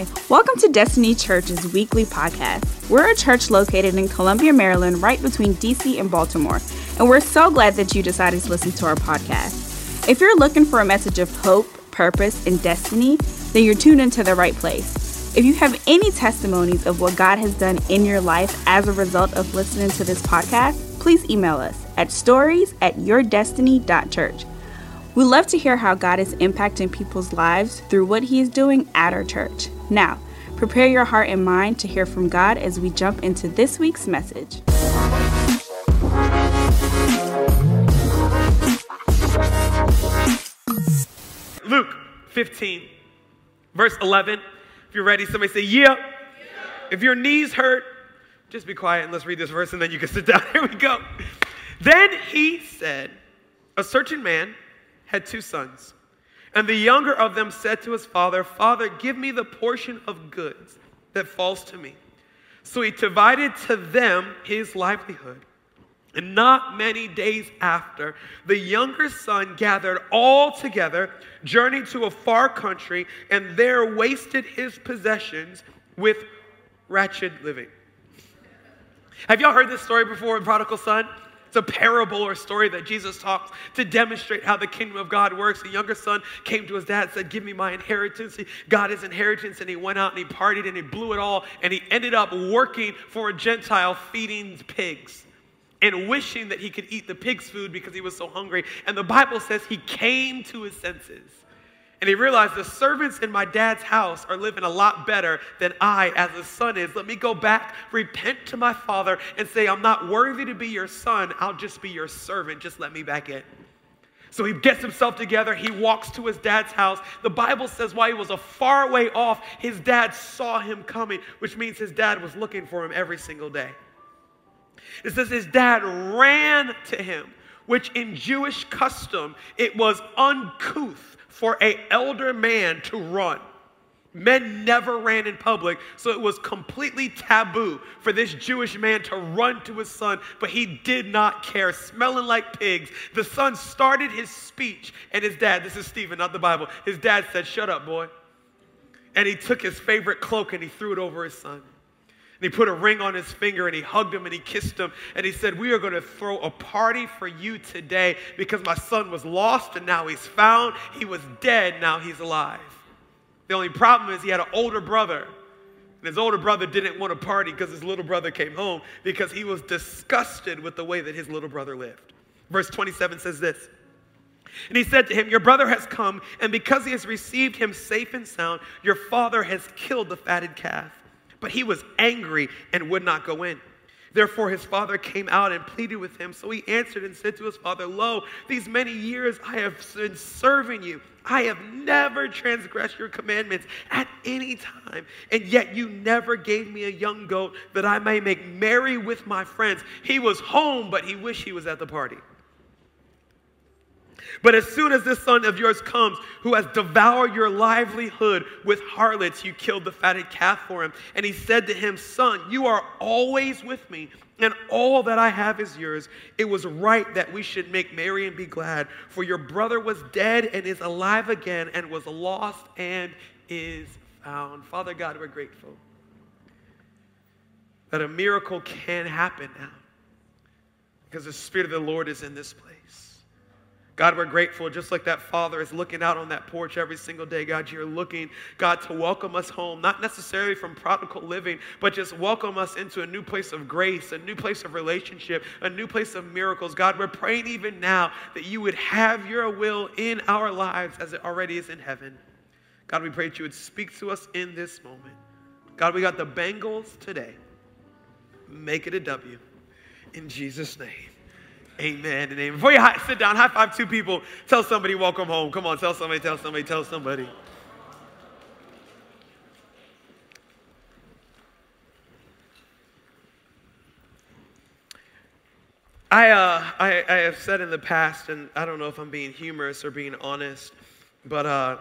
Hi, welcome to Destiny Church's weekly podcast. We're a church located in Columbia, Maryland, right between DC and Baltimore, and we're so glad that you decided to listen to our podcast. If you're looking for a message of hope, purpose, and destiny, then you're tuned into the right place. If you have any testimonies of what God has done in your life as a result of listening to this podcast, please email us at stories at yourdestiny.church. We love to hear how God is impacting people's lives through what He is doing at our church. Now, prepare your heart and mind to hear from God as we jump into this week's message. Luke 15, verse 11. If you're ready, somebody say, Yeah. yeah. If your knees hurt, just be quiet and let's read this verse and then you can sit down. Here we go. Then he said, A certain man had two sons. And the younger of them said to his father, Father, give me the portion of goods that falls to me. So he divided to them his livelihood. And not many days after, the younger son gathered all together, journeyed to a far country, and there wasted his possessions with wretched living. Have y'all heard this story before Prodigal Son? It's a parable or story that Jesus talks to demonstrate how the kingdom of God works. The younger son came to his dad and said, Give me my inheritance. He got his inheritance and he went out and he partied and he blew it all. And he ended up working for a Gentile feeding pigs and wishing that he could eat the pig's food because he was so hungry. And the Bible says he came to his senses. And he realized the servants in my dad's house are living a lot better than I, as a son, is. Let me go back, repent to my father, and say, I'm not worthy to be your son. I'll just be your servant. Just let me back in. So he gets himself together. He walks to his dad's house. The Bible says while he was a far way off, his dad saw him coming, which means his dad was looking for him every single day. It says his dad ran to him, which in Jewish custom, it was uncouth for a elder man to run. Men never ran in public, so it was completely taboo for this Jewish man to run to his son, but he did not care, smelling like pigs. The son started his speech, and his dad, this is Stephen, not the Bible, his dad said, Shut up, boy. And he took his favorite cloak and he threw it over his son. And he put a ring on his finger and he hugged him and he kissed him. And he said, We are going to throw a party for you today because my son was lost and now he's found. He was dead, now he's alive. The only problem is he had an older brother. And his older brother didn't want to party because his little brother came home because he was disgusted with the way that his little brother lived. Verse 27 says this. And he said to him, Your brother has come, and because he has received him safe and sound, your father has killed the fatted calf. But he was angry and would not go in. Therefore, his father came out and pleaded with him. So he answered and said to his father, Lo, these many years I have been serving you. I have never transgressed your commandments at any time. And yet you never gave me a young goat that I may make merry with my friends. He was home, but he wished he was at the party. But as soon as this son of yours comes, who has devoured your livelihood with harlots, you killed the fatted calf for him. And he said to him, Son, you are always with me, and all that I have is yours. It was right that we should make merry and be glad, for your brother was dead and is alive again, and was lost and is found. Father God, we're grateful that a miracle can happen now because the Spirit of the Lord is in this place. God, we're grateful, just like that father is looking out on that porch every single day. God, you're looking, God, to welcome us home, not necessarily from prodigal living, but just welcome us into a new place of grace, a new place of relationship, a new place of miracles. God, we're praying even now that you would have your will in our lives as it already is in heaven. God, we pray that you would speak to us in this moment. God, we got the Bengals today. Make it a W. In Jesus' name. Amen amen. Before you sit down, high five two people. Tell somebody, welcome home. Come on, tell somebody, tell somebody, tell somebody. I, uh, I, I, have said in the past, and I don't know if I'm being humorous or being honest, but uh,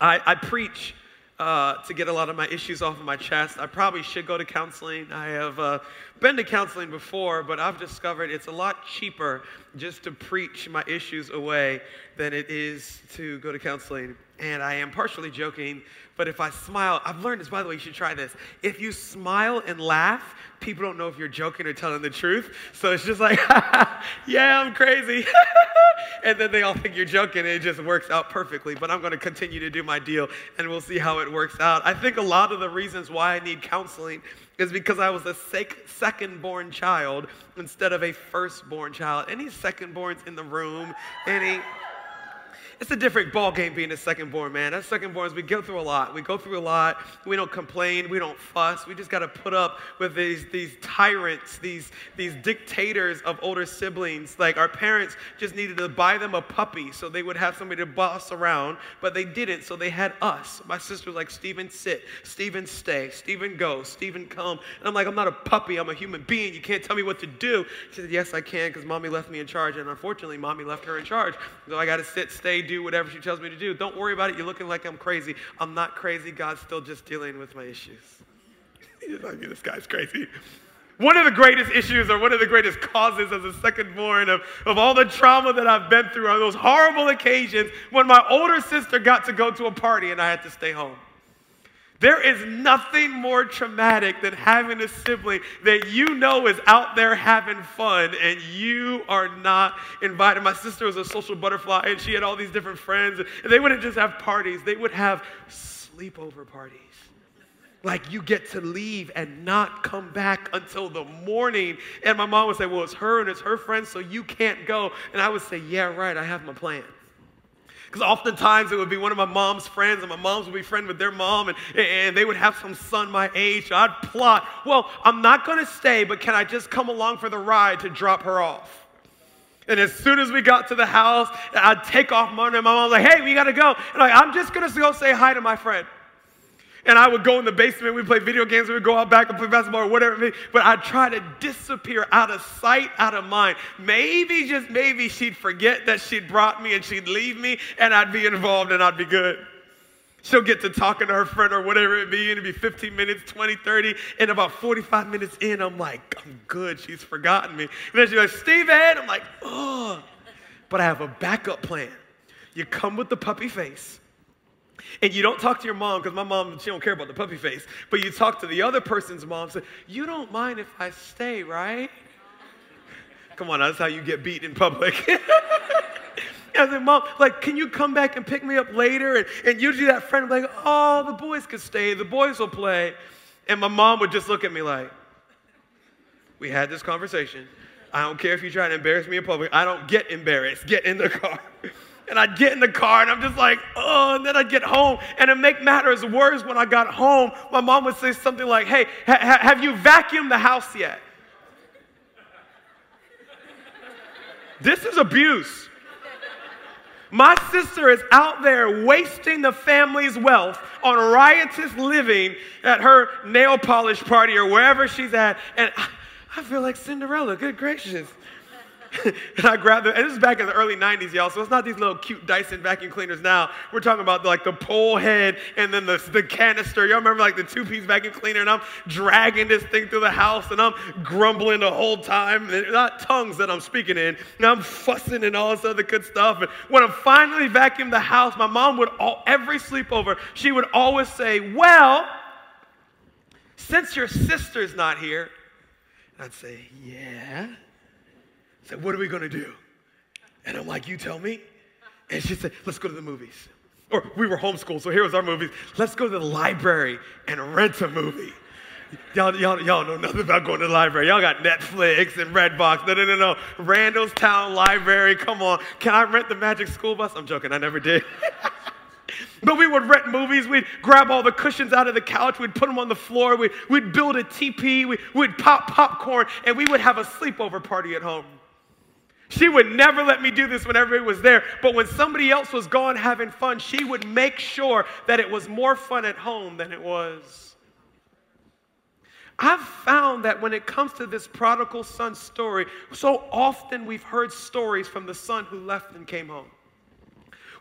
I, I, preach uh, to get a lot of my issues off of my chest. I probably should go to counseling. I have uh, been to counseling before, but I've discovered it's a lot cheaper just to preach my issues away than it is to go to counseling. And I am partially joking, but if I smile, I've learned this, by the way, you should try this. If you smile and laugh, people don't know if you're joking or telling the truth. So it's just like, yeah, I'm crazy. and then they all think you're joking, and it just works out perfectly. But I'm going to continue to do my deal, and we'll see how it works out. I think a lot of the reasons why I need counseling is because I was a second born child instead of a first-born child. Any second-borns in the room? Any it's a different ball game being a second born, man. As second borns, we go through a lot. We go through a lot. We don't complain. We don't fuss. We just got to put up with these, these tyrants, these, these dictators of older siblings. Like our parents just needed to buy them a puppy so they would have somebody to boss around, but they didn't, so they had us. My sister was like, Stephen, sit. Stephen, stay. Stephen, go. Stephen, come. And I'm like, I'm not a puppy. I'm a human being. You can't tell me what to do. She said, Yes, I can because mommy left me in charge. And unfortunately, mommy left her in charge. So I got to sit, stay, do do whatever she tells me to do. Don't worry about it. You're looking like I'm crazy. I'm not crazy. God's still just dealing with my issues. I mean, this guy's crazy. One of the greatest issues, or one of the greatest causes as a second born of, of all the trauma that I've been through, are those horrible occasions when my older sister got to go to a party and I had to stay home. There is nothing more traumatic than having a sibling that you know is out there having fun and you are not invited. My sister was a social butterfly and she had all these different friends. And they wouldn't just have parties, they would have sleepover parties. Like you get to leave and not come back until the morning. And my mom would say, Well, it's her and it's her friends, so you can't go. And I would say, Yeah, right, I have my plan. Because oftentimes it would be one of my mom's friends, and my moms would be friends with their mom, and, and they would have some son my age. So I'd plot, well, I'm not going to stay, but can I just come along for the ride to drop her off? And as soon as we got to the house, I'd take off money, and my mom was like, hey, we got to go. And like, I'm just going to go say hi to my friend. And I would go in the basement, we'd play video games, we'd go out back and play basketball or whatever. But I'd try to disappear out of sight, out of mind. Maybe, just maybe, she'd forget that she'd brought me and she'd leave me and I'd be involved and I'd be good. She'll get to talking to her friend or whatever it be, and it'd be 15 minutes, 20, 30. And about 45 minutes in, I'm like, I'm good. She's forgotten me. And then she's like, Stephen. I'm like, oh. But I have a backup plan. You come with the puppy face and you don't talk to your mom because my mom she don't care about the puppy face but you talk to the other person's mom say you don't mind if i stay right come on that's how you get beat in public I said, Mom, like, can you come back and pick me up later? And, and usually that friend would be like, oh, the boys could stay, the boys will play. And my mom would just look at me like, we had this conversation. I don't care if you try to embarrass me in public. I don't get embarrassed. Get in the car. And I'd get in the car and I'm just like, oh, and then I'd get home. And to make matters worse, when I got home, my mom would say something like, hey, ha- have you vacuumed the house yet? this is abuse. My sister is out there wasting the family's wealth on riotous living at her nail polish party or wherever she's at. And I feel like Cinderella, good gracious. and I grabbed them. And this is back in the early 90s, y'all. So it's not these little cute Dyson vacuum cleaners now. We're talking about like the pole head and then the, the canister. Y'all remember like the two piece vacuum cleaner? And I'm dragging this thing through the house and I'm grumbling the whole time. And not tongues that I'm speaking in. And I'm fussing and all this other good stuff. And when I'm finally vacuumed the house, my mom would, all, every sleepover, she would always say, Well, since your sister's not here, I'd say, Yeah said, What are we to do? And I'm like, You tell me. And she said, Let's go to the movies. Or we were homeschooled, so here was our movies. Let's go to the library and rent a movie. Y'all, y'all, y'all know nothing about going to the library. Y'all got Netflix and Redbox. No, no, no, no. Randallstown Library. Come on. Can I rent the Magic School Bus? I'm joking. I never did. But we would rent movies. We'd grab all the cushions out of the couch. We'd put them on the floor. We'd, we'd build a teepee. We, we'd pop popcorn. And we would have a sleepover party at home. She would never let me do this whenever it was there. But when somebody else was gone having fun, she would make sure that it was more fun at home than it was. I've found that when it comes to this prodigal son story, so often we've heard stories from the son who left and came home.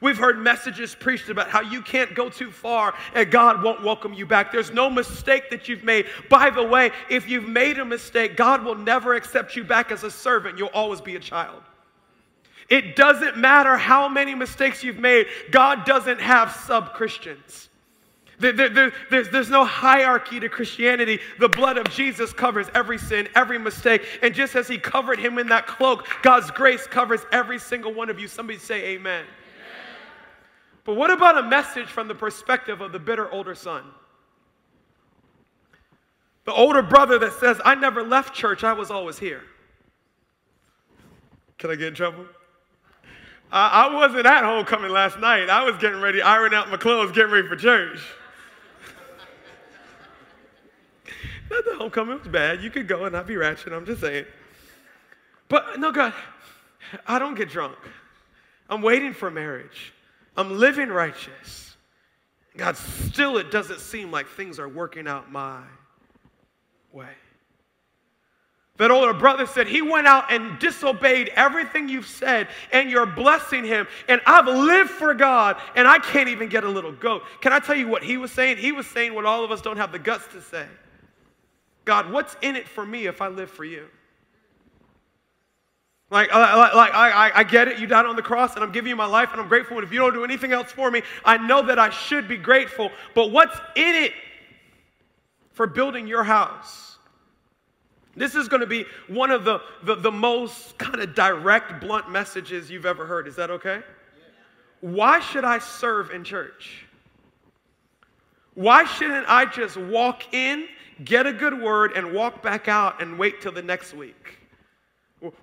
We've heard messages preached about how you can't go too far and God won't welcome you back. There's no mistake that you've made. By the way, if you've made a mistake, God will never accept you back as a servant. You'll always be a child. It doesn't matter how many mistakes you've made, God doesn't have sub Christians. There, there, there's, there's no hierarchy to Christianity. The blood of Jesus covers every sin, every mistake. And just as He covered him in that cloak, God's grace covers every single one of you. Somebody say, Amen. But what about a message from the perspective of the bitter older son? The older brother that says, I never left church, I was always here. Can I get in trouble? I, I wasn't at homecoming last night. I was getting ready, ironing out my clothes, getting ready for church. Not the homecoming was bad. You could go and not be ratchet. I'm just saying. But no, God, I don't get drunk. I'm waiting for marriage. I'm living righteous. God, still it doesn't seem like things are working out my way. That older brother said, He went out and disobeyed everything you've said, and you're blessing him. And I've lived for God, and I can't even get a little goat. Can I tell you what he was saying? He was saying what all of us don't have the guts to say. God, what's in it for me if I live for you? Uh, uh, like, like, like I, I get it. You died on the cross, and I'm giving you my life, and I'm grateful. And if you don't do anything else for me, I know that I should be grateful. But what's in it for building your house? This is going to be one of the, the, the most kind of direct, blunt messages you've ever heard. Is that okay? Why should I serve in church? Why shouldn't I just walk in get a good word, and walk back out and wait till the next week.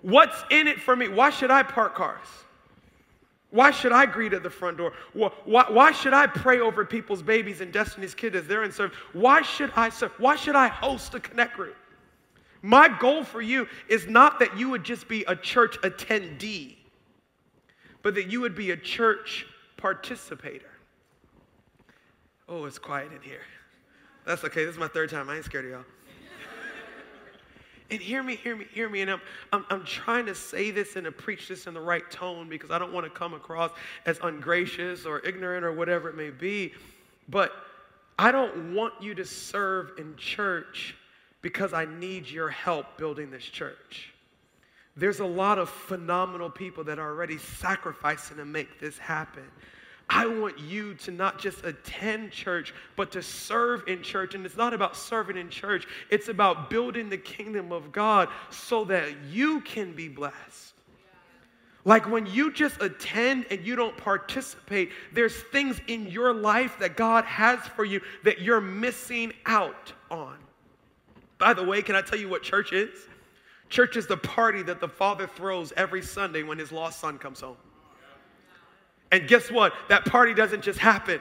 What's in it for me? Why should I park cars? Why should I greet at the front door? Why, why, should I pray over people's babies and Destiny's kids as they're in service? Why should I serve? Why should I host a connect group? My goal for you is not that you would just be a church attendee, but that you would be a church participator. Oh, it's quiet in here. That's okay. This is my third time. I ain't scared of y'all. And hear me, hear me, hear me. And I'm, I'm, I'm trying to say this and to preach this in the right tone because I don't want to come across as ungracious or ignorant or whatever it may be. But I don't want you to serve in church because I need your help building this church. There's a lot of phenomenal people that are already sacrificing to make this happen. I want you to not just attend church, but to serve in church. And it's not about serving in church, it's about building the kingdom of God so that you can be blessed. Like when you just attend and you don't participate, there's things in your life that God has for you that you're missing out on. By the way, can I tell you what church is? Church is the party that the Father throws every Sunday when his lost son comes home. And guess what? That party doesn't just happen.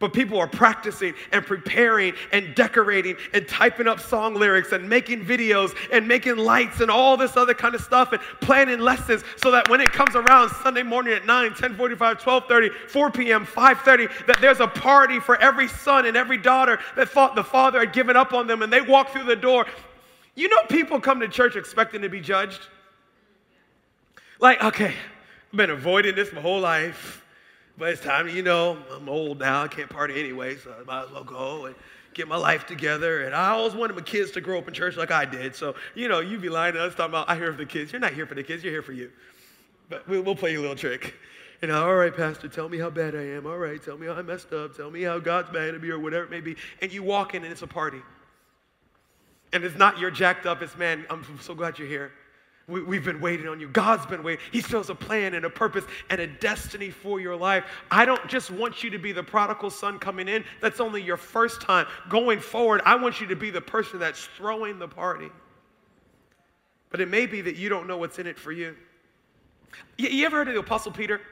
But people are practicing and preparing and decorating and typing up song lyrics and making videos and making lights and all this other kind of stuff and planning lessons so that when it comes around Sunday morning at 9, 10 45, 12 30, 4 p.m., 5 30, that there's a party for every son and every daughter that thought the father had given up on them and they walk through the door. You know, people come to church expecting to be judged. Like, okay, I've been avoiding this my whole life. But it's time, you know, I'm old now. I can't party anyway, so I might as well go and get my life together. And I always wanted my kids to grow up in church like I did. So, you know, you'd be lying to us talking about, I hear for the kids. You're not here for the kids, you're here for you. But we'll, play you a little trick. You know, all right, Pastor, tell me how bad I am. All right, tell me how I messed up. Tell me how God's mad at me or whatever it may be. And you walk in and it's a party. And it's not you're jacked up, it's man, I'm so glad you're here. We, have been waiting on you. God's been waiting. He still has a plan and a purpose and a destiny for your life. I don't just want you to be the prodigal son coming in. That's only your first time. Going forward, I want you to be the person that's throwing the party. But it may be that you don't know what's in it for you. You, you ever heard of the Apostle Peter?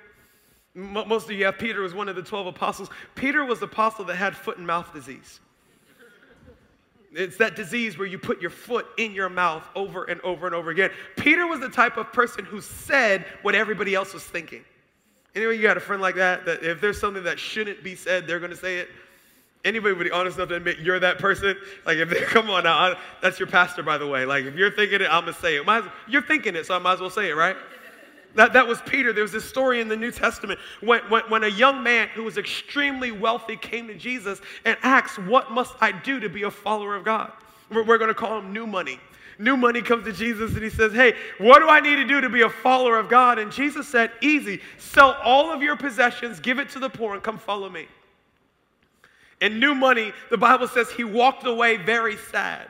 Most of you have. Peter was one of the 12 apostles. Peter was the apostle that had foot and mouth disease. It's that disease where you put your foot in your mouth over and over and over again. Peter was the type of person who said what everybody else was thinking. Anyway, you got a friend like that, that if there's something that shouldn't be said, they're going to say it? Anybody would be honest enough to admit you're that person? Like, if they come on now, I, that's your pastor, by the way. Like, if you're thinking it, I'm going to say it. You're thinking it, so I might as well say it, right? That, that was Peter. There was this story in the New Testament when, when, when a young man who was extremely wealthy came to Jesus and asked, What must I do to be a follower of God? We're, we're going to call him New Money. New Money comes to Jesus and he says, Hey, what do I need to do to be a follower of God? And Jesus said, Easy. Sell all of your possessions, give it to the poor, and come follow me. And New Money, the Bible says he walked away very sad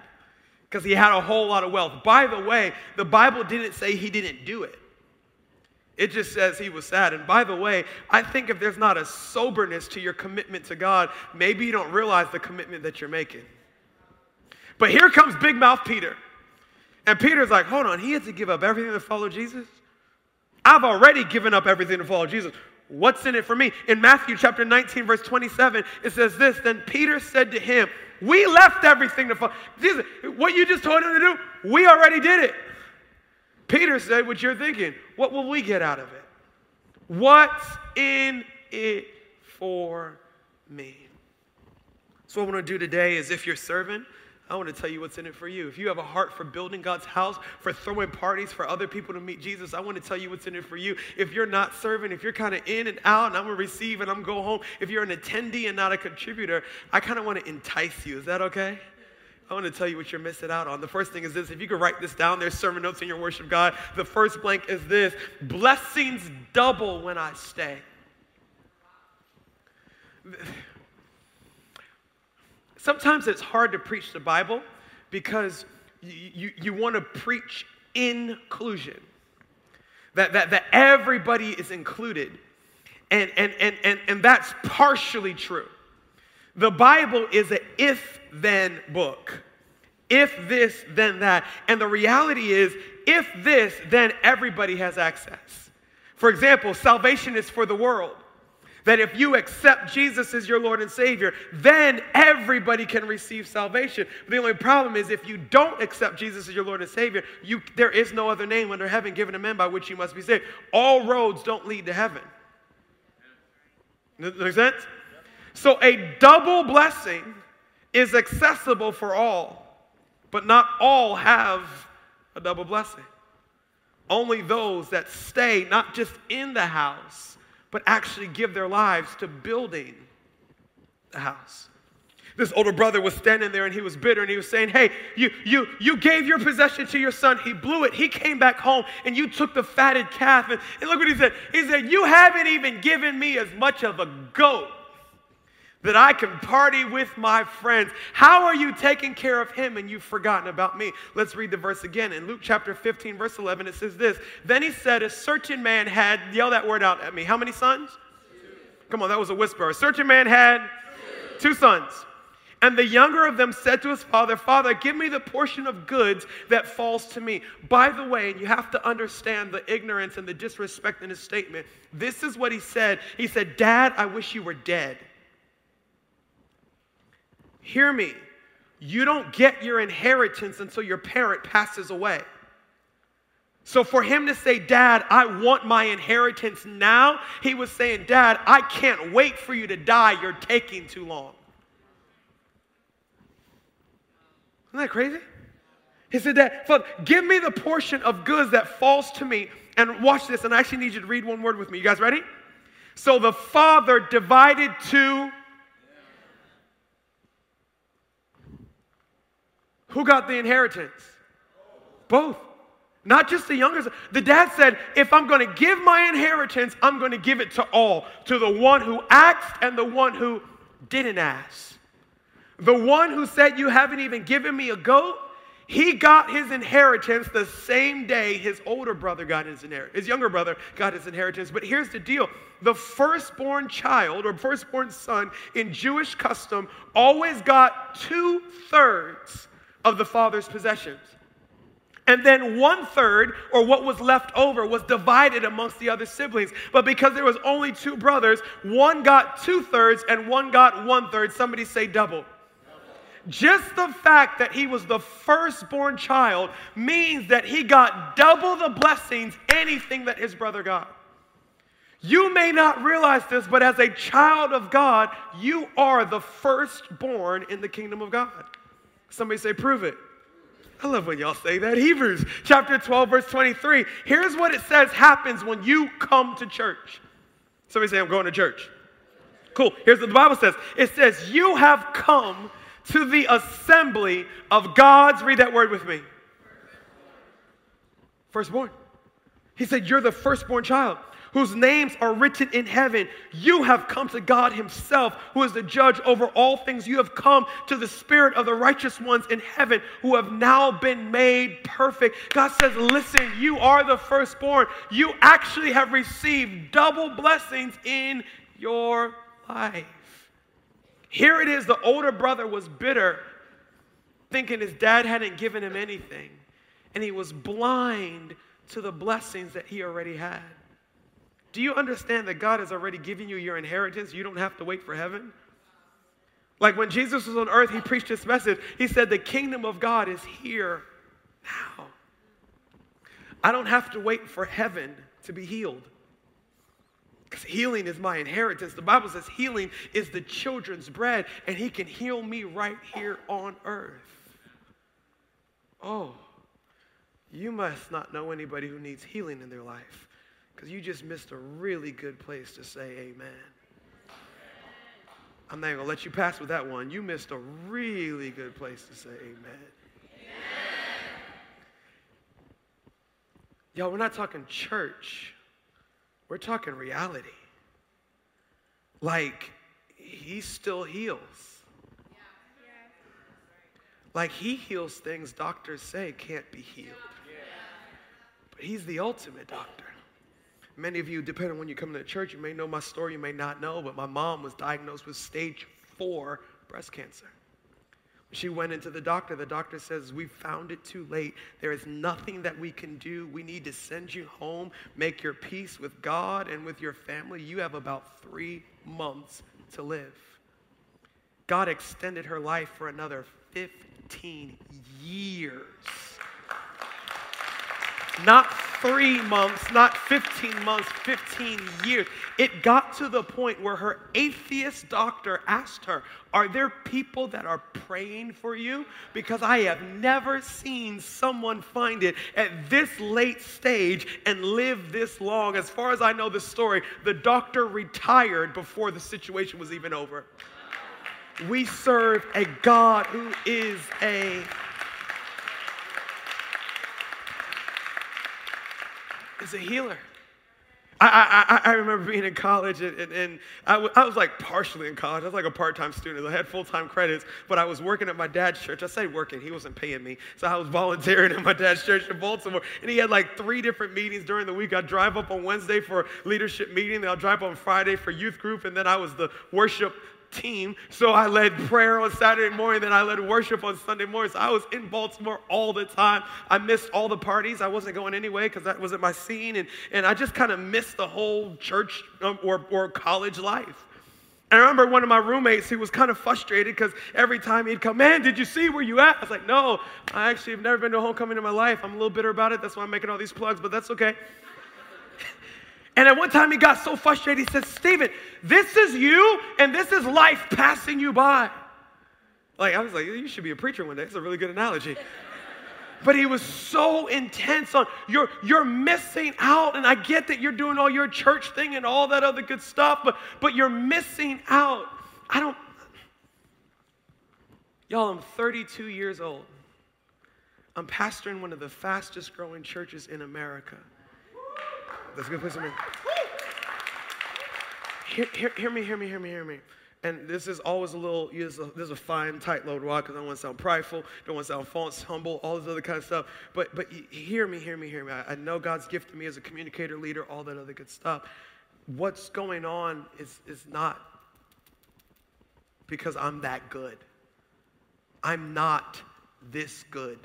because he had a whole lot of wealth. By the way, the Bible didn't say he didn't do it. It just says he was sad. And by the way, I think if there's not a soberness to your commitment to God, maybe you don't realize the commitment that you're making. But here comes Big Mouth Peter. And Peter's like, hold on, he had to give up everything to follow Jesus? I've already given up everything to follow Jesus. What's in it for me? In Matthew chapter 19, verse 27, it says this Then Peter said to him, We left everything to follow. Jesus, what you just told him to do, we already did it. Peter said, What you're thinking, what will we get out of it? What's in it for me? So, what I want to do today is if you're serving, I want to tell you what's in it for you. If you have a heart for building God's house, for throwing parties for other people to meet Jesus, I want to tell you what's in it for you. If you're not serving, if you're kind of in and out and I'm going to receive and I'm going to go home, if you're an attendee and not a contributor, I kind of want to entice you. Is that okay? I want to tell you what you're missing out on. The first thing is this if you could write this down, there's sermon notes in your worship God. The first blank is this blessings double when I stay. Sometimes it's hard to preach the Bible because you, you, you want to preach inclusion, that, that, that everybody is included. And, and, and, and, and that's partially true. The Bible is an if then book. If this, then that. And the reality is, if this, then everybody has access. For example, salvation is for the world. That if you accept Jesus as your Lord and Savior, then everybody can receive salvation. But the only problem is if you don't accept Jesus as your Lord and Savior, you, there is no other name under heaven given to men by which you must be saved. All roads don't lead to heaven. Does that make sense? So a double blessing is accessible for all, but not all have a double blessing. Only those that stay not just in the house, but actually give their lives to building the house. This older brother was standing there and he was bitter and he was saying, Hey, you, you, you gave your possession to your son. He blew it. He came back home and you took the fatted calf. And, and look what he said. He said, You haven't even given me as much of a goat that I can party with my friends. How are you taking care of him and you've forgotten about me? Let's read the verse again. In Luke chapter 15, verse 11, it says this Then he said, A certain man had, yell that word out at me. How many sons? Two. Come on, that was a whisper. A certain man had two, two sons. And the younger of them said to his father, Father, give me the portion of goods that falls to me. By the way, and you have to understand the ignorance and the disrespect in his statement. This is what he said. He said, Dad, I wish you were dead. Hear me. You don't get your inheritance until your parent passes away. So for him to say, Dad, I want my inheritance now, he was saying, Dad, I can't wait for you to die. You're taking too long. Isn't that crazy? He said Dad, Father, give me the portion of goods that falls to me. And watch this, and I actually need you to read one word with me. You guys ready? So the father divided to Who got the inheritance? Both. Not just the youngest. The dad said, if I'm going to give my inheritance, I'm going to give it to all. To the one who asked and the one who didn't ask. The one who said, You haven't even given me a goat, he got his inheritance the same day his older brother got his inheritance. His younger brother got his inheritance. But here's the deal the firstborn child or firstborn son in Jewish custom always got two thirds of the father's possessions. And then one third, or what was left over, was divided amongst the other siblings. But because there was only two brothers, one got two thirds and one got one third. Somebody say double. Just the fact that he was the firstborn child means that he got double the blessings, anything that his brother got. You may not realize this, but as a child of God, you are the firstborn in the kingdom of God. Somebody say, prove it. I love when y'all say that. Hebrews chapter 12, verse 23. Here's what it says happens when you come to church. Somebody say, I'm going to church. Cool. Here's what the Bible says it says, You have come to the assembly of God's, read that word with me. Firstborn. He said, You're the firstborn child whose names are written in heaven. You have come to God Himself, who is the judge over all things. You have come to the Spirit of the righteous ones in heaven who have now been made perfect. God says, Listen, you are the firstborn. You actually have received double blessings in your life. Here it is the older brother was bitter, thinking his dad hadn't given him anything, and he was blind to the blessings that he already had. Do you understand that God has already given you your inheritance? You don't have to wait for heaven. Like when Jesus was on earth, he preached this message. He said, The kingdom of God is here now. I don't have to wait for heaven to be healed. Because healing is my inheritance. The Bible says healing is the children's bread, and He can heal me right here on earth. Oh, you must not know anybody who needs healing in their life because you just missed a really good place to say amen. I'm not going to let you pass with that one. You missed a really good place to say amen. Y'all, we're not talking church, we're talking reality. Like, he still heals. Like, he heals things doctors say can't be healed. But he's the ultimate doctor. Many of you, depending on when you come to church, you may know my story, you may not know, but my mom was diagnosed with stage four breast cancer. She went into the doctor. The doctor says, We found it too late. There is nothing that we can do. We need to send you home, make your peace with God and with your family. You have about three months to live. God extended her life for another 15 years. Not three months, not 15 months, 15 years. It got to the point where her atheist doctor asked her, Are there people that are praying for you? Because I have never seen someone find it at this late stage and live this long. As far as I know the story, the doctor retired before the situation was even over. We serve a God who is a is a healer. I, I, I remember being in college and, and, and I, w- I was like partially in college. I was like a part time student. I had full time credits, but I was working at my dad's church. I say working, he wasn't paying me. So I was volunteering at my dad's church in Baltimore. And he had like three different meetings during the week. I'd drive up on Wednesday for a leadership meeting, then I'd drive up on Friday for youth group, and then I was the worship team. So I led prayer on Saturday morning, then I led worship on Sunday morning. So I was in Baltimore all the time. I missed all the parties. I wasn't going anyway because that wasn't my scene. And, and I just kind of missed the whole church um, or, or college life. And I remember one of my roommates who was kind of frustrated because every time he'd come, man, did you see where you at? I was like, no, I actually have never been to a homecoming in my life. I'm a little bitter about it. That's why I'm making all these plugs, but that's okay. And at one time he got so frustrated, he said, Stephen, this is you and this is life passing you by. Like, I was like, you should be a preacher one day. It's a really good analogy. But he was so intense on you're you're missing out, and I get that you're doing all your church thing and all that other good stuff, but but you're missing out. I don't Y'all, I'm 32 years old. I'm pastoring one of the fastest growing churches in America. That's a good place to be. Hear, hear, hear, me, hear me, hear me, hear me. And this is always a little, a, there's a fine, tight load walk because I don't want to sound prideful, don't want to sound false, humble, all this other kind of stuff. But, but hear me, hear me, hear me. I, I know God's gifted me as a communicator, leader, all that other good stuff. What's going on is, is not because I'm that good. I'm not this good.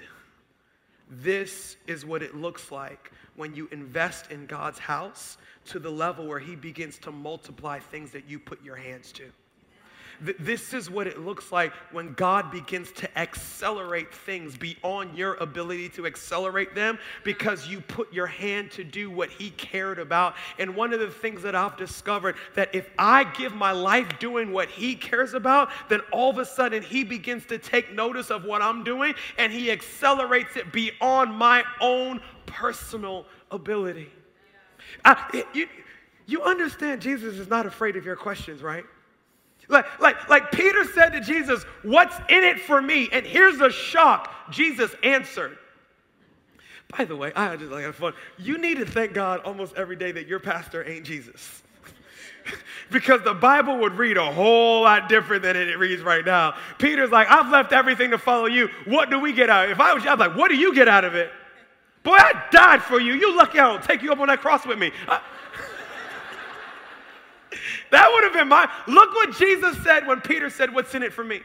This is what it looks like when you invest in God's house to the level where He begins to multiply things that you put your hands to. Th- this is what it looks like when God begins to accelerate things beyond your ability to accelerate them because you put your hand to do what He cared about. And one of the things that I've discovered that if I give my life doing what He cares about, then all of a sudden He begins to take notice of what I'm doing and He accelerates it beyond my own personal ability. I, you, you understand Jesus is not afraid of your questions, right? Like, like, like Peter said to Jesus, What's in it for me? And here's the shock Jesus answered. By the way, I just like have fun. You need to thank God almost every day that your pastor ain't Jesus. because the Bible would read a whole lot different than it reads right now. Peter's like, I've left everything to follow you. What do we get out of it? If I was you, I'd be like, what do you get out of it? Boy, I died for you. You lucky I don't take you up on that cross with me. I, that would have been my. Look what Jesus said when Peter said, What's in it for me?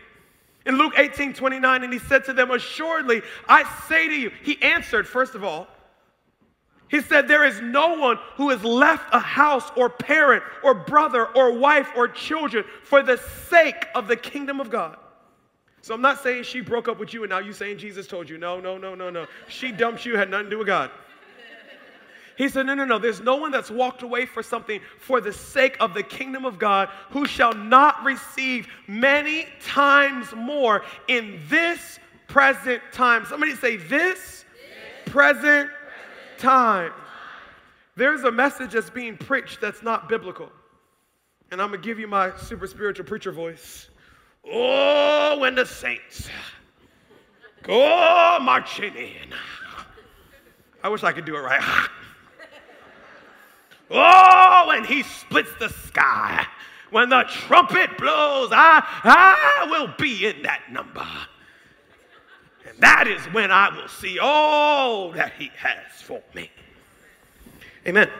In Luke 18 29, and he said to them, Assuredly, I say to you, he answered, first of all, he said, There is no one who has left a house or parent or brother or wife or children for the sake of the kingdom of God. So I'm not saying she broke up with you and now you're saying Jesus told you. No, no, no, no, no. She dumped you, had nothing to do with God. He said, No, no, no. There's no one that's walked away for something for the sake of the kingdom of God who shall not receive many times more in this present time. Somebody say, This, this present, present time. There's a message that's being preached that's not biblical. And I'm going to give you my super spiritual preacher voice. Oh, when the saints go marching in. I wish I could do it right. Oh, when he splits the sky, when the trumpet blows, I, I will be in that number. And that is when I will see all that he has for me. Amen.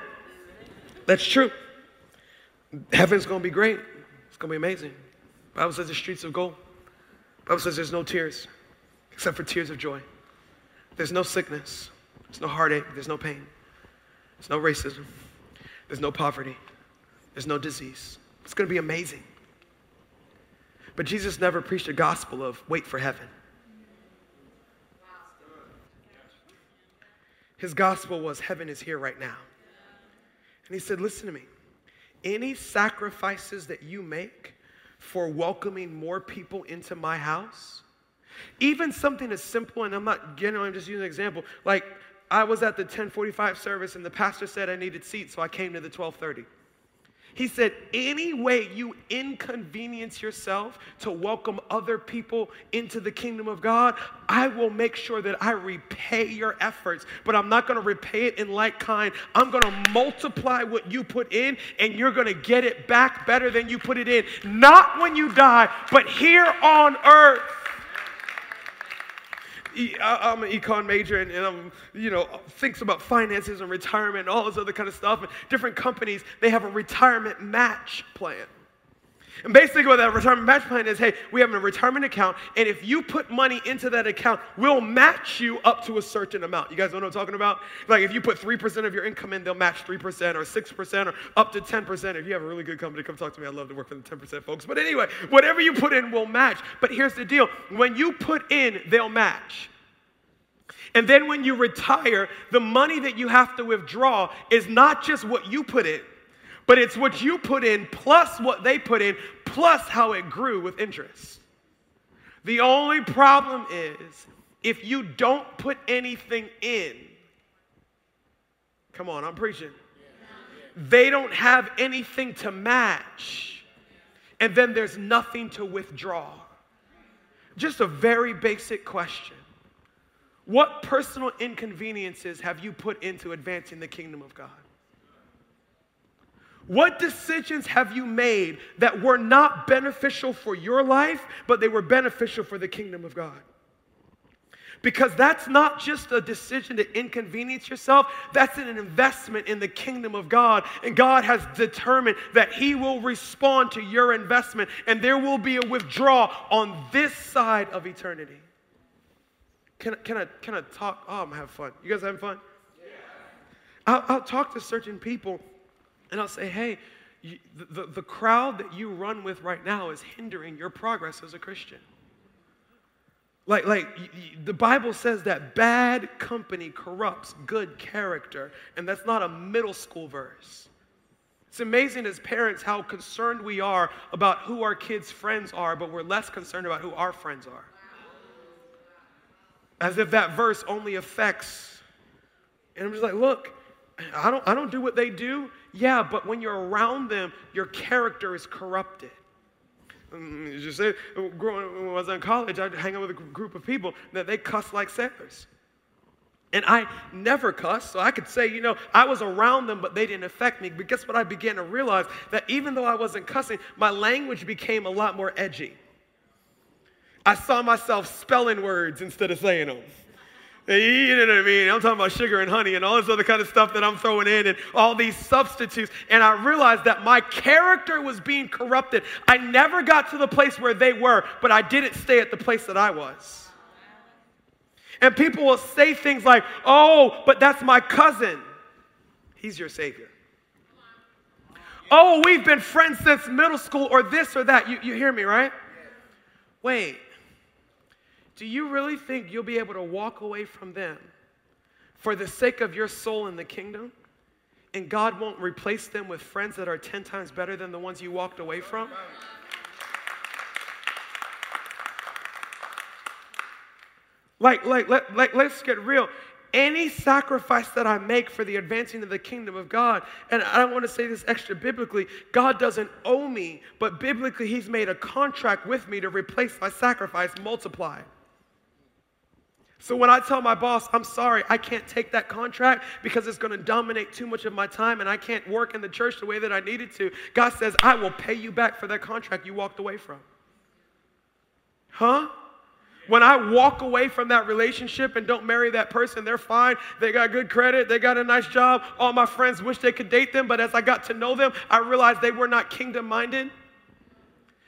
That's true. Heaven's going to be great. It's going to be amazing. Bible says the streets of gold. Bible says there's no tears except for tears of joy. There's no sickness. There's no heartache. There's no pain. There's no racism. There's no poverty. There's no disease. It's going to be amazing. But Jesus never preached a gospel of wait for heaven. His gospel was heaven is here right now. And he said, Listen to me. Any sacrifices that you make for welcoming more people into my house, even something as simple, and I'm not, know, I'm just using an example, like I was at the 1045 service and the pastor said I needed seats, so I came to the 1230. He said, any way you inconvenience yourself to welcome other people into the kingdom of God, I will make sure that I repay your efforts. But I'm not going to repay it in like kind. I'm going to multiply what you put in, and you're going to get it back better than you put it in. Not when you die, but here on earth. I'm an econ major and, and, I'm, you know, thinks about finances and retirement and all this other kind of stuff. And different companies, they have a retirement match plan. And basically, what that retirement match plan is hey, we have a retirement account, and if you put money into that account, we'll match you up to a certain amount. You guys know what I'm talking about? Like if you put 3% of your income in, they'll match 3% or 6% or up to 10%. If you have a really good company, come talk to me. I'd love to work for the 10% folks. But anyway, whatever you put in will match. But here's the deal when you put in, they'll match. And then when you retire, the money that you have to withdraw is not just what you put in, but it's what you put in plus what they put in plus how it grew with interest. The only problem is if you don't put anything in, come on, I'm preaching. They don't have anything to match, and then there's nothing to withdraw. Just a very basic question. What personal inconveniences have you put into advancing the kingdom of God? What decisions have you made that were not beneficial for your life, but they were beneficial for the kingdom of God? Because that's not just a decision to inconvenience yourself, that's an investment in the kingdom of God. And God has determined that He will respond to your investment, and there will be a withdrawal on this side of eternity. Can, can, I, can I talk? Oh, I'm having fun. You guys having fun? Yeah. I'll, I'll talk to certain people and I'll say, hey, you, the, the crowd that you run with right now is hindering your progress as a Christian. Like, like the Bible says that bad company corrupts good character, and that's not a middle school verse. It's amazing as parents how concerned we are about who our kids' friends are, but we're less concerned about who our friends are. As if that verse only affects. And I'm just like, look, I don't, I don't do what they do. Yeah, but when you're around them, your character is corrupted. Mm, just say, growing when I was in college, I'd hang out with a group of people that they cuss like sailors. And I never cuss, so I could say, you know, I was around them, but they didn't affect me. But guess what? I began to realize that even though I wasn't cussing, my language became a lot more edgy. I saw myself spelling words instead of saying them. You know what I mean? I'm talking about sugar and honey and all this other kind of stuff that I'm throwing in and all these substitutes. And I realized that my character was being corrupted. I never got to the place where they were, but I didn't stay at the place that I was. And people will say things like, oh, but that's my cousin. He's your savior. Oh, we've been friends since middle school or this or that. You, you hear me, right? Wait, do you really think you'll be able to walk away from them for the sake of your soul in the kingdom? And God won't replace them with friends that are 10 times better than the ones you walked away from? Like, like, let, like, let's get real. Any sacrifice that I make for the advancing of the kingdom of God, and I don't want to say this extra biblically, God doesn't owe me, but biblically, He's made a contract with me to replace my sacrifice, multiply. So when I tell my boss, I'm sorry, I can't take that contract because it's going to dominate too much of my time and I can't work in the church the way that I needed to, God says, I will pay you back for that contract you walked away from. Huh? When I walk away from that relationship and don't marry that person, they're fine. They got good credit. They got a nice job. All my friends wish they could date them, but as I got to know them, I realized they were not kingdom minded.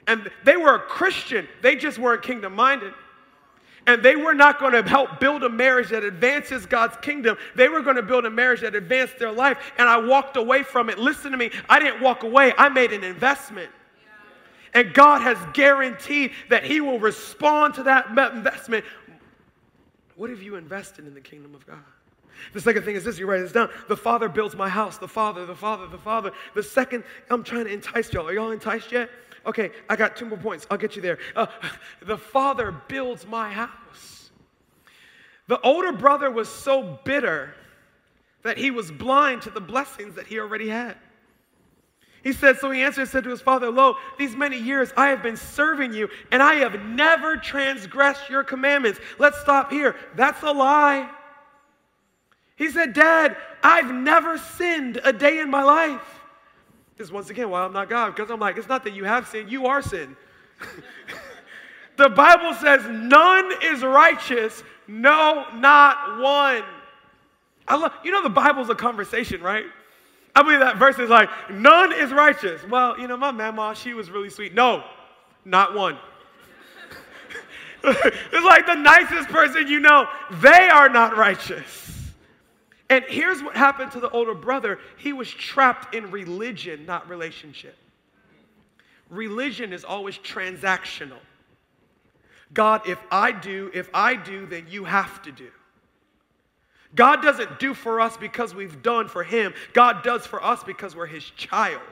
And they were a Christian, they just weren't kingdom minded and they were not going to help build a marriage that advances God's kingdom. They were going to build a marriage that advanced their life. And I walked away from it. Listen to me. I didn't walk away, I made an investment. And God has guaranteed that He will respond to that investment. What have you invested in the kingdom of God? The second thing is this, you write this down. The Father builds my house. The Father, the Father, the Father. The second, I'm trying to entice y'all. Are y'all enticed yet? Okay, I got two more points. I'll get you there. Uh, the father builds my house. The older brother was so bitter that he was blind to the blessings that he already had. He said, So he answered and said to his father, Lo, these many years I have been serving you, and I have never transgressed your commandments. Let's stop here. That's a lie. He said, Dad, I've never sinned a day in my life. This is once again why I'm not God, because I'm like, it's not that you have sin, you are sin. the Bible says, none is righteous, no, not one. I love, you know, the Bible's a conversation, right? I believe that verse is like, none is righteous. Well, you know, my mama, she was really sweet. No, not one. it's like the nicest person you know, they are not righteous. And here's what happened to the older brother he was trapped in religion, not relationship. Religion is always transactional. God, if I do, if I do, then you have to do. God doesn't do for us because we've done for him. God does for us because we're his child.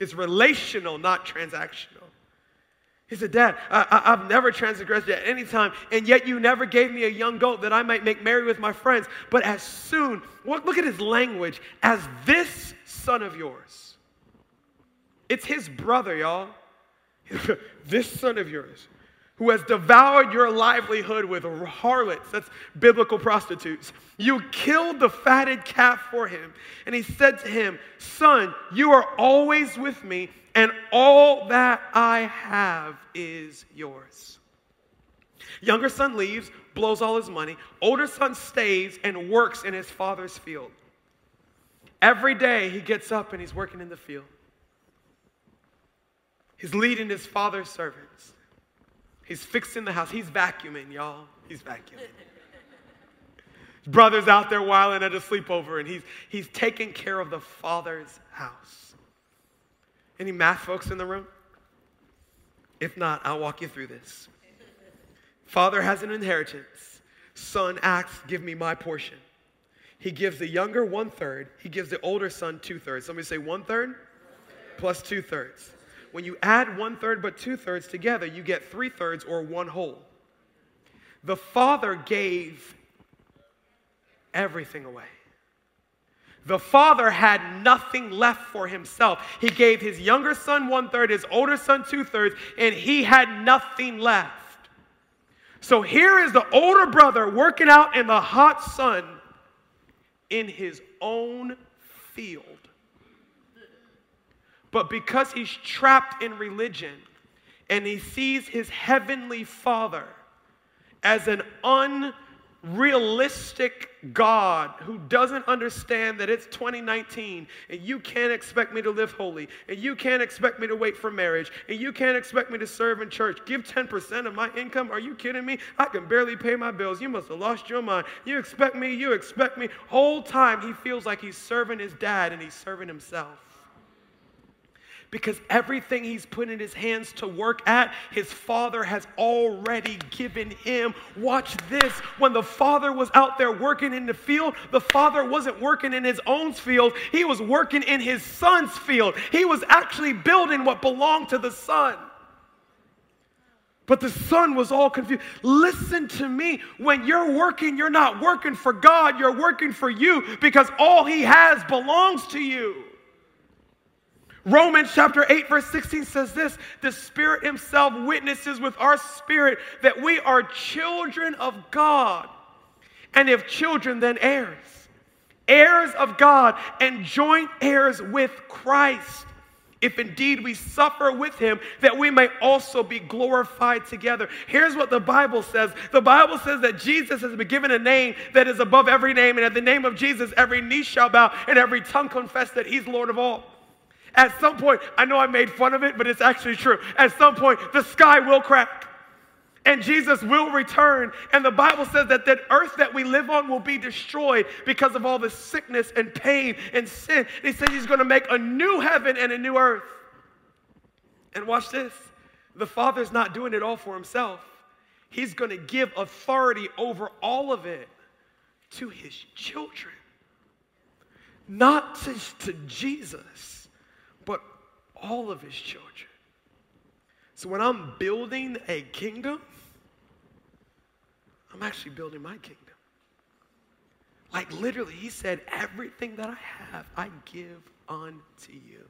It's relational, not transactional. He said, Dad, I, have never transgressed at any time, and yet you never gave me a young goat that I might make merry with my friends. But as soon, look at his language, as this son of yours. It's his brother, y'all. this son of yours, who has devoured your livelihood with harlots, that's biblical prostitutes. You killed the fatted calf for him. And he said to him, Son, you are always with me and all that I have is yours. Younger son leaves, blows all his money. Older son stays and works in his father's field. Every day he gets up and he's working in the field. He's leading his father's servants. He's fixing the house. He's vacuuming, y'all. He's vacuuming. His brother's out there whiling at a sleepover and he's, he's taking care of the father's house. Any math folks in the room? If not, I'll walk you through this. Father has an inheritance. Son acts, give me my portion. He gives the younger one third, he gives the older son two thirds. Somebody say one third plus two thirds. When you add one third but two thirds together, you get three thirds or one whole. The father gave everything away. The father had nothing left for himself. He gave his younger son one third, his older son two thirds, and he had nothing left. So here is the older brother working out in the hot sun in his own field. But because he's trapped in religion and he sees his heavenly father as an unrealistic God who doesn't understand that it's 2019 and you can't expect me to live holy and you can't expect me to wait for marriage and you can't expect me to serve in church. Give 10% of my income? Are you kidding me? I can barely pay my bills. You must have lost your mind. You expect me? You expect me? Whole time he feels like he's serving his dad and he's serving himself because everything he's put in his hands to work at, his father has already given him. Watch this. When the father was out there working in the field, the father wasn't working in his own field, he was working in his son's field. He was actually building what belonged to the son. But the son was all confused. Listen to me. When you're working, you're not working for God, you're working for you because all he has belongs to you. Romans chapter 8, verse 16 says this The Spirit Himself witnesses with our spirit that we are children of God. And if children, then heirs. Heirs of God and joint heirs with Christ. If indeed we suffer with him, that we may also be glorified together. Here's what the Bible says the Bible says that Jesus has been given a name that is above every name, and at the name of Jesus, every knee shall bow and every tongue confess that he's Lord of all. At some point, I know I made fun of it, but it's actually true. At some point, the sky will crack and Jesus will return. And the Bible says that the earth that we live on will be destroyed because of all the sickness and pain and sin. And he says he's going to make a new heaven and a new earth. And watch this the Father's not doing it all for himself, he's going to give authority over all of it to his children, not just to Jesus all of his children. So when I'm building a kingdom, I'm actually building my kingdom. Like literally, he said, Everything that I have, I give unto you.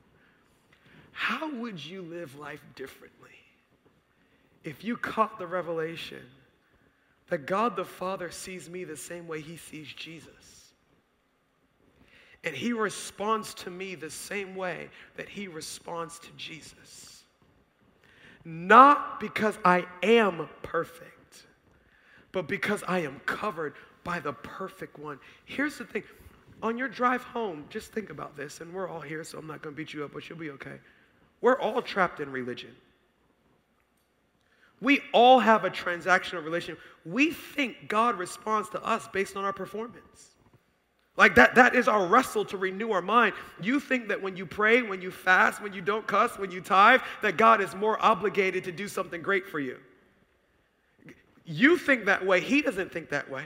How would you live life differently if you caught the revelation that God the Father sees me the same way he sees Jesus? And he responds to me the same way that he responds to Jesus. Not because I am perfect, but because I am covered by the perfect one. Here's the thing on your drive home, just think about this, and we're all here, so I'm not going to beat you up, but you'll be okay. We're all trapped in religion. We all have a transactional relationship. We think God responds to us based on our performance. Like that, that is our wrestle to renew our mind. You think that when you pray, when you fast, when you don't cuss, when you tithe, that God is more obligated to do something great for you. You think that way. He doesn't think that way.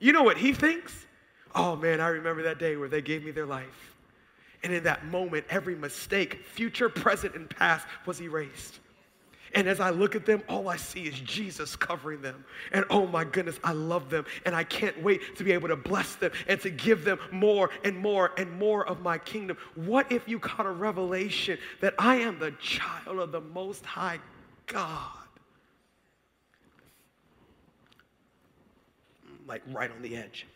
You know what he thinks? Oh man, I remember that day where they gave me their life. And in that moment, every mistake, future, present, and past, was erased. And as I look at them, all I see is Jesus covering them. And oh my goodness, I love them. And I can't wait to be able to bless them and to give them more and more and more of my kingdom. What if you caught a revelation that I am the child of the Most High God? Like right on the edge.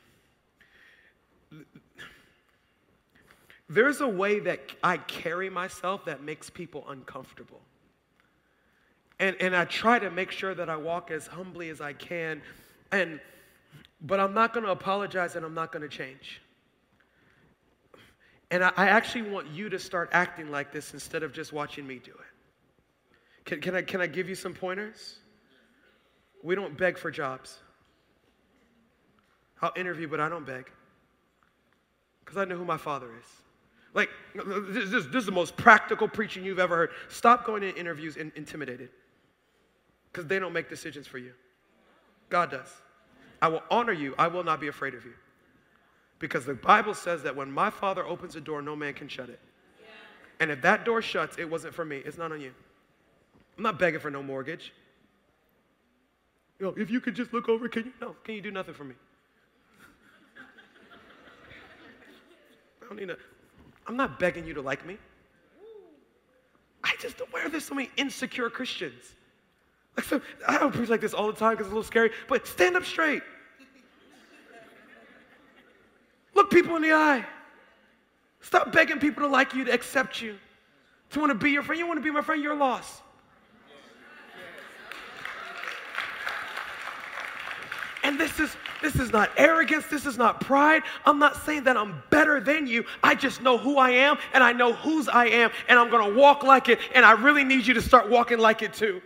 There's a way that I carry myself that makes people uncomfortable. And, and I try to make sure that I walk as humbly as I can. And, but I'm not going to apologize and I'm not going to change. And I, I, actually want you to start acting like this instead of just watching me do it. Can, can, I, can I give you some pointers? We don't beg for jobs. I'll interview, but I don't beg because I know who my father is. Like, this, this, this is the most practical preaching you've ever heard. Stop going to interviews in, intimidated because they don't make decisions for you. God does. I will honor you, I will not be afraid of you. Because the Bible says that when my Father opens a door, no man can shut it. And if that door shuts, it wasn't for me, it's not on you. I'm not begging for no mortgage. You know, if you could just look over, can you? No, can you do nothing for me? I don't need to. I'm not begging you to like me. I just aware there's so many insecure Christians. So, I don't preach like this all the time because it's a little scary, but stand up straight. Look people in the eye. Stop begging people to like you, to accept you, to want to be your friend. You want to be my friend, you're lost. And this is this is not arrogance, this is not pride. I'm not saying that I'm better than you. I just know who I am and I know whose I am and I'm going to walk like it and I really need you to start walking like it too.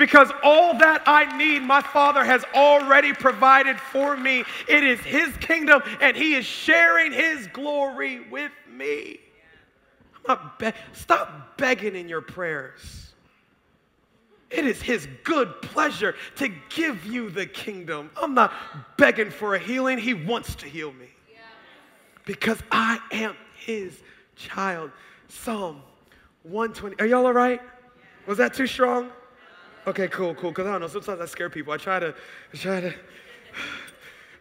Because all that I need, my Father has already provided for me. It is His kingdom, and He is sharing His glory with me. I'm not be- Stop begging in your prayers. It is His good pleasure to give you the kingdom. I'm not begging for a healing, He wants to heal me. Because I am His child. Psalm 120. Are y'all all right? Was that too strong? Okay, cool, cool. Because I don't know, sometimes I scare people. I try to, I try to.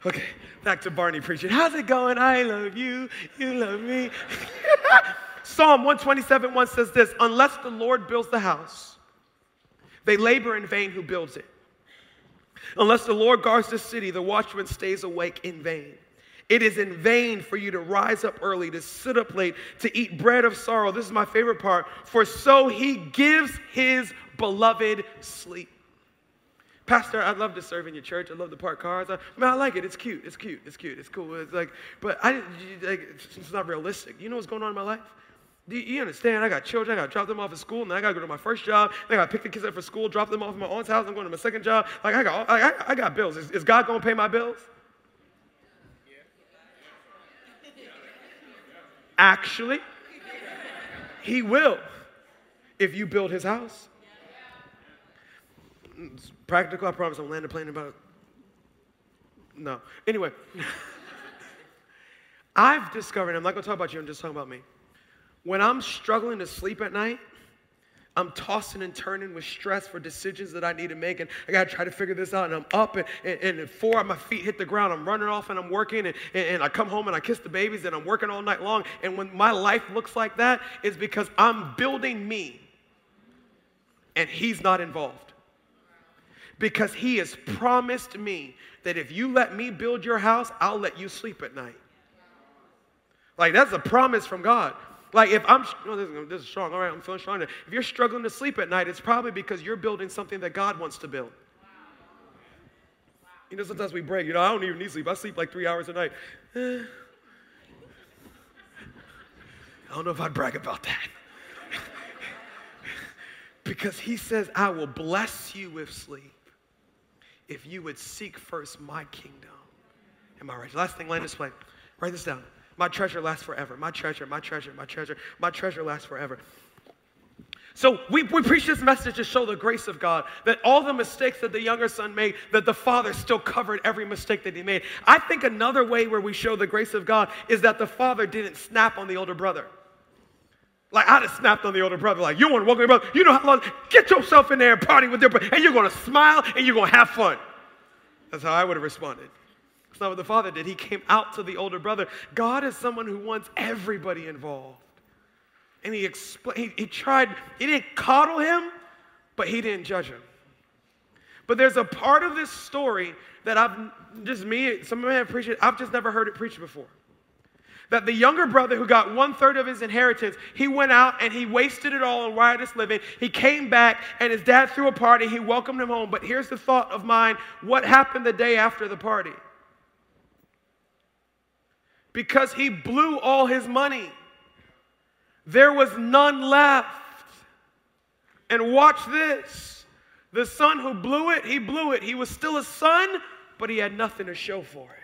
Okay, back to Barney preaching. How's it going? I love you. You love me. Psalm 127 1 says this Unless the Lord builds the house, they labor in vain who builds it. Unless the Lord guards the city, the watchman stays awake in vain. It is in vain for you to rise up early, to sit up late, to eat bread of sorrow. This is my favorite part. For so he gives his beloved sleep. Pastor, I love to serve in your church. I love to park cars. I, I mean, I like it. It's cute. It's cute. It's cute. It's cool. It's like, but I, like, it's not realistic. You know what's going on in my life? Do you understand? I got children. I got to drop them off at school, and then I got to go to my first job. Then I got to pick the kids up for school, drop them off at my aunt's house. I'm going to my second job. Like I got, I, I got bills. Is, is God going to pay my bills? Actually, He will if you build His house. It's practical, I promise. I'm landing plane about. No. Anyway, I've discovered, I'm not going to talk about you, I'm just talking about me. When I'm struggling to sleep at night, I'm tossing and turning with stress for decisions that I need to make, and I gotta try to figure this out. And I'm up, and, and, and four, my feet hit the ground. I'm running off, and I'm working, and, and I come home and I kiss the babies, and I'm working all night long. And when my life looks like that, it's because I'm building me, and He's not involved. Because He has promised me that if you let me build your house, I'll let you sleep at night. Like that's a promise from God. Like if I'm, oh, this, is, this is strong. All right, I'm feeling strong. If you're struggling to sleep at night, it's probably because you're building something that God wants to build. You know, sometimes we break. You know, I don't even need sleep. I sleep like three hours a night. Eh. I don't know if I'd brag about that. because He says, I will bless you with sleep if you would seek first my kingdom. Am I right? Last thing, land this plane. Write this down. My treasure lasts forever. My treasure, my treasure, my treasure, my treasure lasts forever. So we, we preach this message to show the grace of God, that all the mistakes that the younger son made, that the father still covered every mistake that he made. I think another way where we show the grace of God is that the father didn't snap on the older brother. Like I'd have snapped on the older brother, like, you want to welcome your brother? You know how long? Get yourself in there and party with your brother, and you're going to smile and you're going to have fun. That's how I would have responded. That's not what the father did. He came out to the older brother. God is someone who wants everybody involved. And he explained, he, he tried, he didn't coddle him, but he didn't judge him. But there's a part of this story that I've just me, some of you have preached it, I've just never heard it preached before. That the younger brother who got one third of his inheritance, he went out and he wasted it all on riotous living. He came back and his dad threw a party. He welcomed him home. But here's the thought of mine what happened the day after the party? because he blew all his money. There was none left. And watch this the son who blew it, he blew it. He was still a son, but he had nothing to show for it.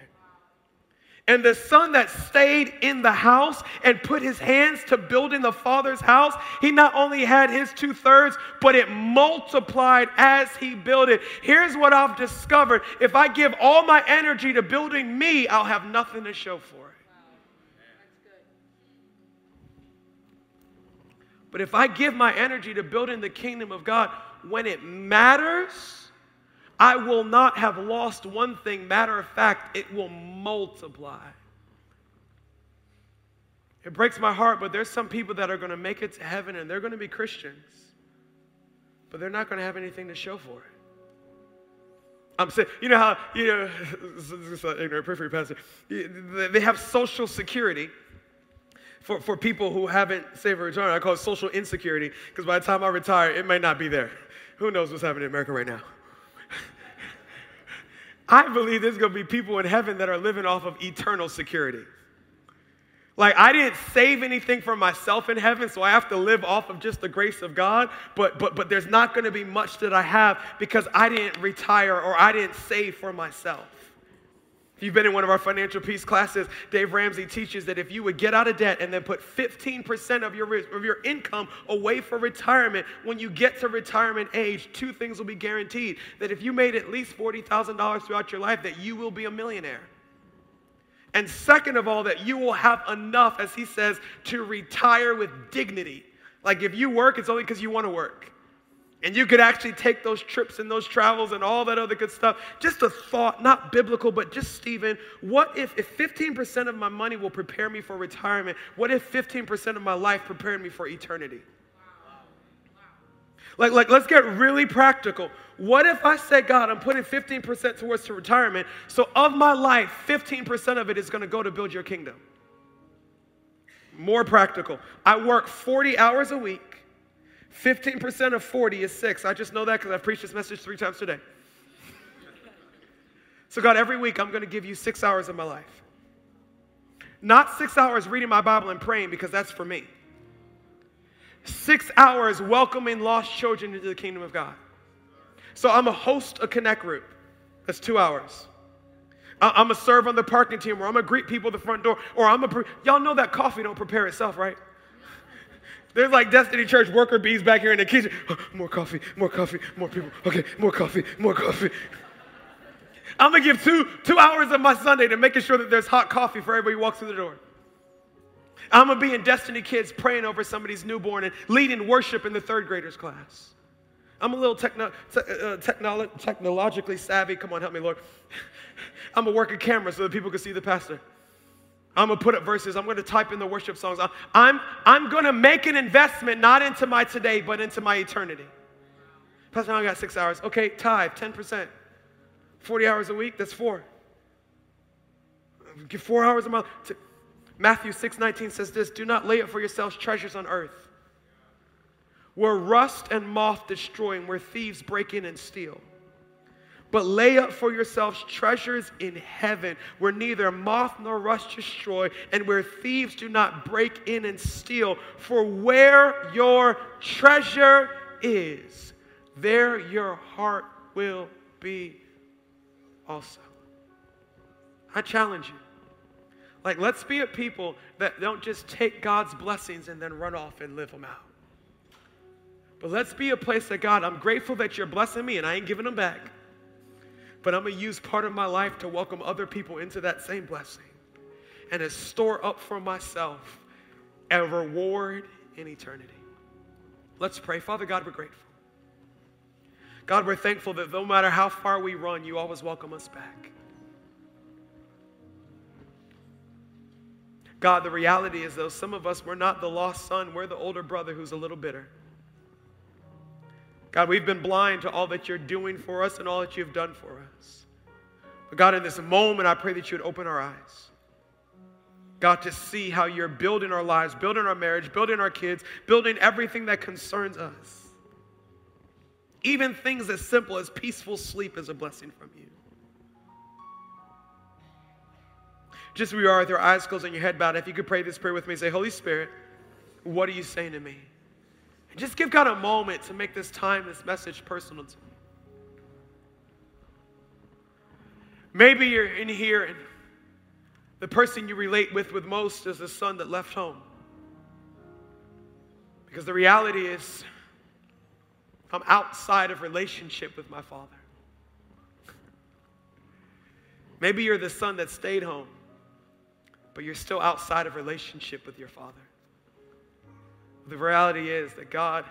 And the son that stayed in the house and put his hands to building the father's house, he not only had his two thirds, but it multiplied as he built it. Here's what I've discovered if I give all my energy to building me, I'll have nothing to show for it. But if I give my energy to building the kingdom of God, when it matters, I will not have lost one thing. Matter of fact, it will multiply. It breaks my heart, but there's some people that are going to make it to heaven and they're going to be Christians, but they're not going to have anything to show for it. I'm saying, you know how, you know, this is an ignorant, your pastor. They have social security for, for people who haven't saved or return. I call it social insecurity because by the time I retire, it may not be there. Who knows what's happening in America right now? I believe there's going to be people in heaven that are living off of eternal security. Like, I didn't save anything for myself in heaven, so I have to live off of just the grace of God. But, but, but there's not going to be much that I have because I didn't retire or I didn't save for myself. If you've been in one of our financial peace classes, Dave Ramsey teaches that if you would get out of debt and then put 15% of your, of your income away for retirement, when you get to retirement age, two things will be guaranteed. That if you made at least $40,000 throughout your life, that you will be a millionaire. And second of all, that you will have enough, as he says, to retire with dignity. Like if you work, it's only because you want to work. And you could actually take those trips and those travels and all that other good stuff. Just a thought, not biblical, but just Stephen, what if, if 15% of my money will prepare me for retirement? What if 15% of my life prepared me for eternity? Like, like, let's get really practical. What if I said, God, I'm putting 15% towards to retirement, so of my life, 15% of it is going to go to build your kingdom? More practical. I work 40 hours a week. 15% of 40 is six. I just know that because I've preached this message three times today. So, God, every week I'm going to give you six hours of my life. Not six hours reading my Bible and praying because that's for me. Six hours welcoming lost children into the kingdom of God. So, I'm a host a connect group. That's two hours. I'm a serve on the parking team, or I'm gonna greet people at the front door, or I'm a. Pre- Y'all know that coffee don't prepare itself, right? There's like Destiny Church worker bees back here in the kitchen. More coffee, more coffee, more people. Okay, more coffee, more coffee. I'm gonna give two, two hours of my Sunday to making sure that there's hot coffee for everybody who walks through the door. I'm gonna be in Destiny Kids praying over somebody's newborn and leading worship in the third graders class. I'm a little techno, te- uh, technolo- technologically savvy. Come on, help me, Lord. I'm gonna work a camera so that people can see the pastor. I'm gonna put up verses. I'm gonna type in the worship songs. I'm, I'm gonna make an investment not into my today, but into my eternity. Pastor, I got six hours. Okay, tithe, 10%. 40 hours a week, that's four. Give four hours a month. Matthew 6 19 says this Do not lay up for yourselves treasures on earth, where rust and moth destroy, and where thieves break in and steal. But lay up for yourselves treasures in heaven where neither moth nor rust destroy and where thieves do not break in and steal. For where your treasure is, there your heart will be also. I challenge you. Like, let's be a people that don't just take God's blessings and then run off and live them out. But let's be a place that, God, I'm grateful that you're blessing me and I ain't giving them back but I'm going to use part of my life to welcome other people into that same blessing and to store up for myself a reward in eternity. Let's pray. Father God, we're grateful. God, we're thankful that no matter how far we run, you always welcome us back. God, the reality is, though, some of us, we're not the lost son, we're the older brother who's a little bitter. God, we've been blind to all that you're doing for us and all that you've done for us. But God, in this moment, I pray that you would open our eyes. God, to see how you're building our lives, building our marriage, building our kids, building everything that concerns us. Even things as simple as peaceful sleep is a blessing from you. Just where you are with your eyes closed and your head bowed, if you could pray this prayer with me, say, Holy Spirit, what are you saying to me? Just give God a moment to make this time, this message personal to you. Maybe you're in here and The person you relate with with most is the son that left home. Because the reality is, I'm outside of relationship with my father. Maybe you're the son that stayed home, but you're still outside of relationship with your father. The reality is that God,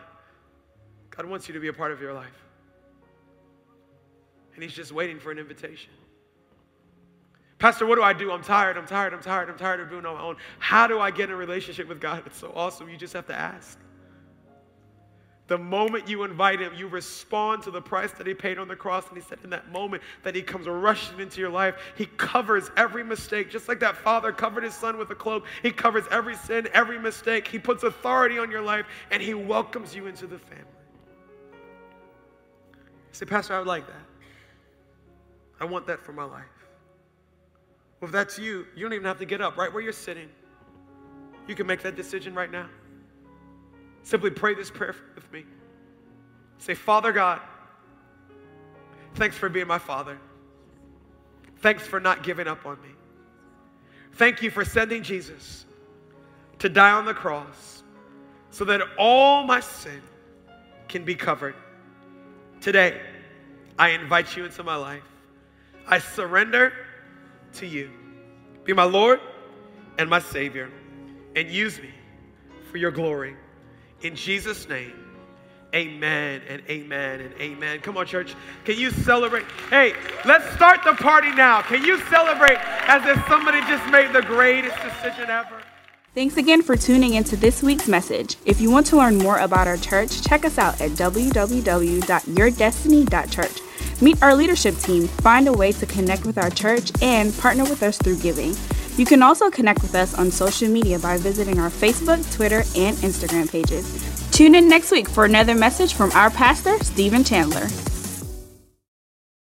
God wants you to be a part of your life. And He's just waiting for an invitation. Pastor, what do I do? I'm tired, I'm tired, I'm tired, I'm tired of doing on my own. How do I get in a relationship with God? It's so awesome. You just have to ask. The moment you invite him, you respond to the price that he paid on the cross. And he said, in that moment that he comes rushing into your life, he covers every mistake. Just like that father covered his son with a cloak, he covers every sin, every mistake. He puts authority on your life, and he welcomes you into the family. You say, Pastor, I would like that. I want that for my life. Well, if that's you, you don't even have to get up right where you're sitting. You can make that decision right now. Simply pray this prayer with me. Say, Father God, thanks for being my father. Thanks for not giving up on me. Thank you for sending Jesus to die on the cross so that all my sin can be covered. Today, I invite you into my life. I surrender to you. Be my Lord and my Savior, and use me for your glory. In Jesus' name, amen and amen and amen. Come on, church. Can you celebrate? Hey, let's start the party now. Can you celebrate as if somebody just made the greatest decision ever? Thanks again for tuning into this week's message. If you want to learn more about our church, check us out at www.yourdestiny.church. Meet our leadership team, find a way to connect with our church, and partner with us through giving. You can also connect with us on social media by visiting our Facebook, Twitter, and Instagram pages. Tune in next week for another message from our pastor, Stephen Chandler.